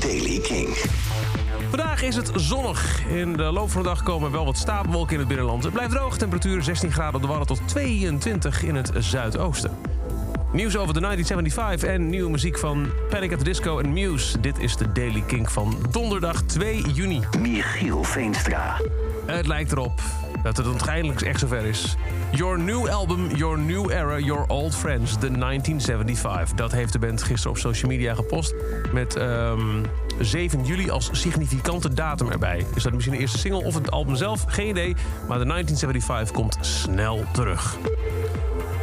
Daily King. Vandaag is het zonnig. In de loop van de dag komen wel wat stapelwolken in het binnenland. Het blijft droog, temperatuur 16 graden op de Wadden tot 22 in het zuidoosten. Nieuws over de 1975 en nieuwe muziek van Panic at the Disco en Muse. Dit is de Daily Kink van donderdag 2 juni. Michiel Veenstra. Het lijkt erop dat het uiteindelijk echt zover is. Your new album, Your New Era, Your Old Friends, The 1975. Dat heeft de band gisteren op social media gepost. Met ehm, 7 juli als significante datum erbij. Is dat misschien de eerste single of het album zelf? Geen idee. Maar de 1975 komt snel terug.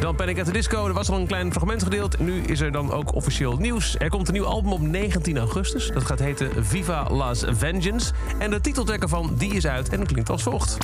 Dan Panic at the Disco. Er was al een klein fragment gedeeld. Nu is er dan ook officieel nieuws. Er komt een nieuw album op 19 augustus. Dat gaat heten Viva Las Vengeance. En de titeltrack ervan die is uit en klinkt als volgt.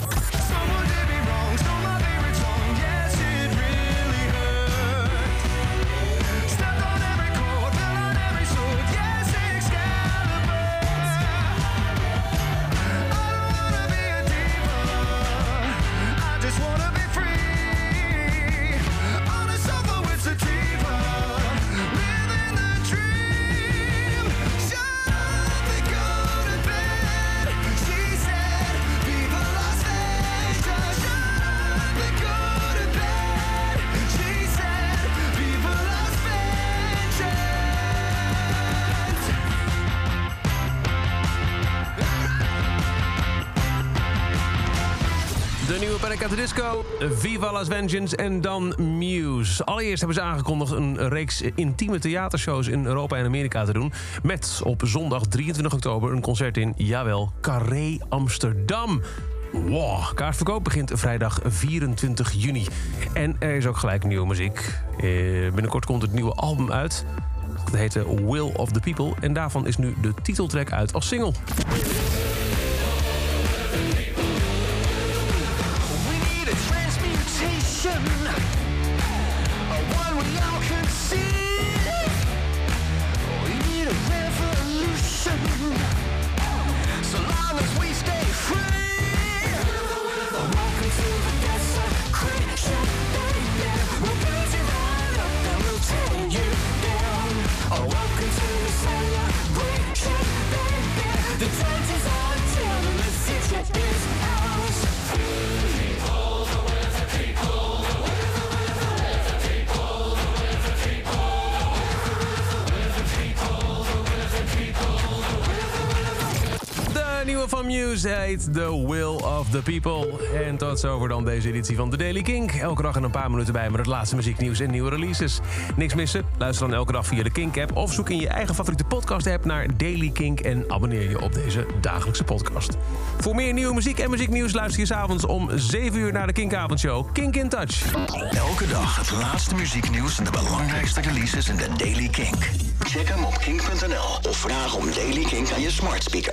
De nieuwe Panic at Disco, Viva Las Vengeance en dan Muse. Allereerst hebben ze aangekondigd een reeks intieme theatershows in Europa en Amerika te doen. Met op zondag 23 oktober een concert in, jawel, Carré Amsterdam. Wow, kaartverkoop begint vrijdag 24 juni. En er is ook gelijk nieuwe muziek. Eh, binnenkort komt het nieuwe album uit. Dat heet eh, Will of the People. En daarvan is nu de titeltrack uit als single. Nieuwe van Muse heet The Will of the People. En tot zover dan deze editie van The Daily Kink. Elke dag in een paar minuten bij met het laatste muzieknieuws en nieuwe releases. Niks missen? Luister dan elke dag via de Kink-app... of zoek in je eigen favoriete podcast-app naar Daily Kink... en abonneer je op deze dagelijkse podcast. Voor meer nieuwe muziek en muzieknieuws luister je s'avonds om 7 uur naar de Kinkavondshow. Kink in Touch. Elke dag het laatste muzieknieuws en de belangrijkste releases in de Daily Kink. Check hem op kink.nl of vraag om Daily Kink aan je smart speaker.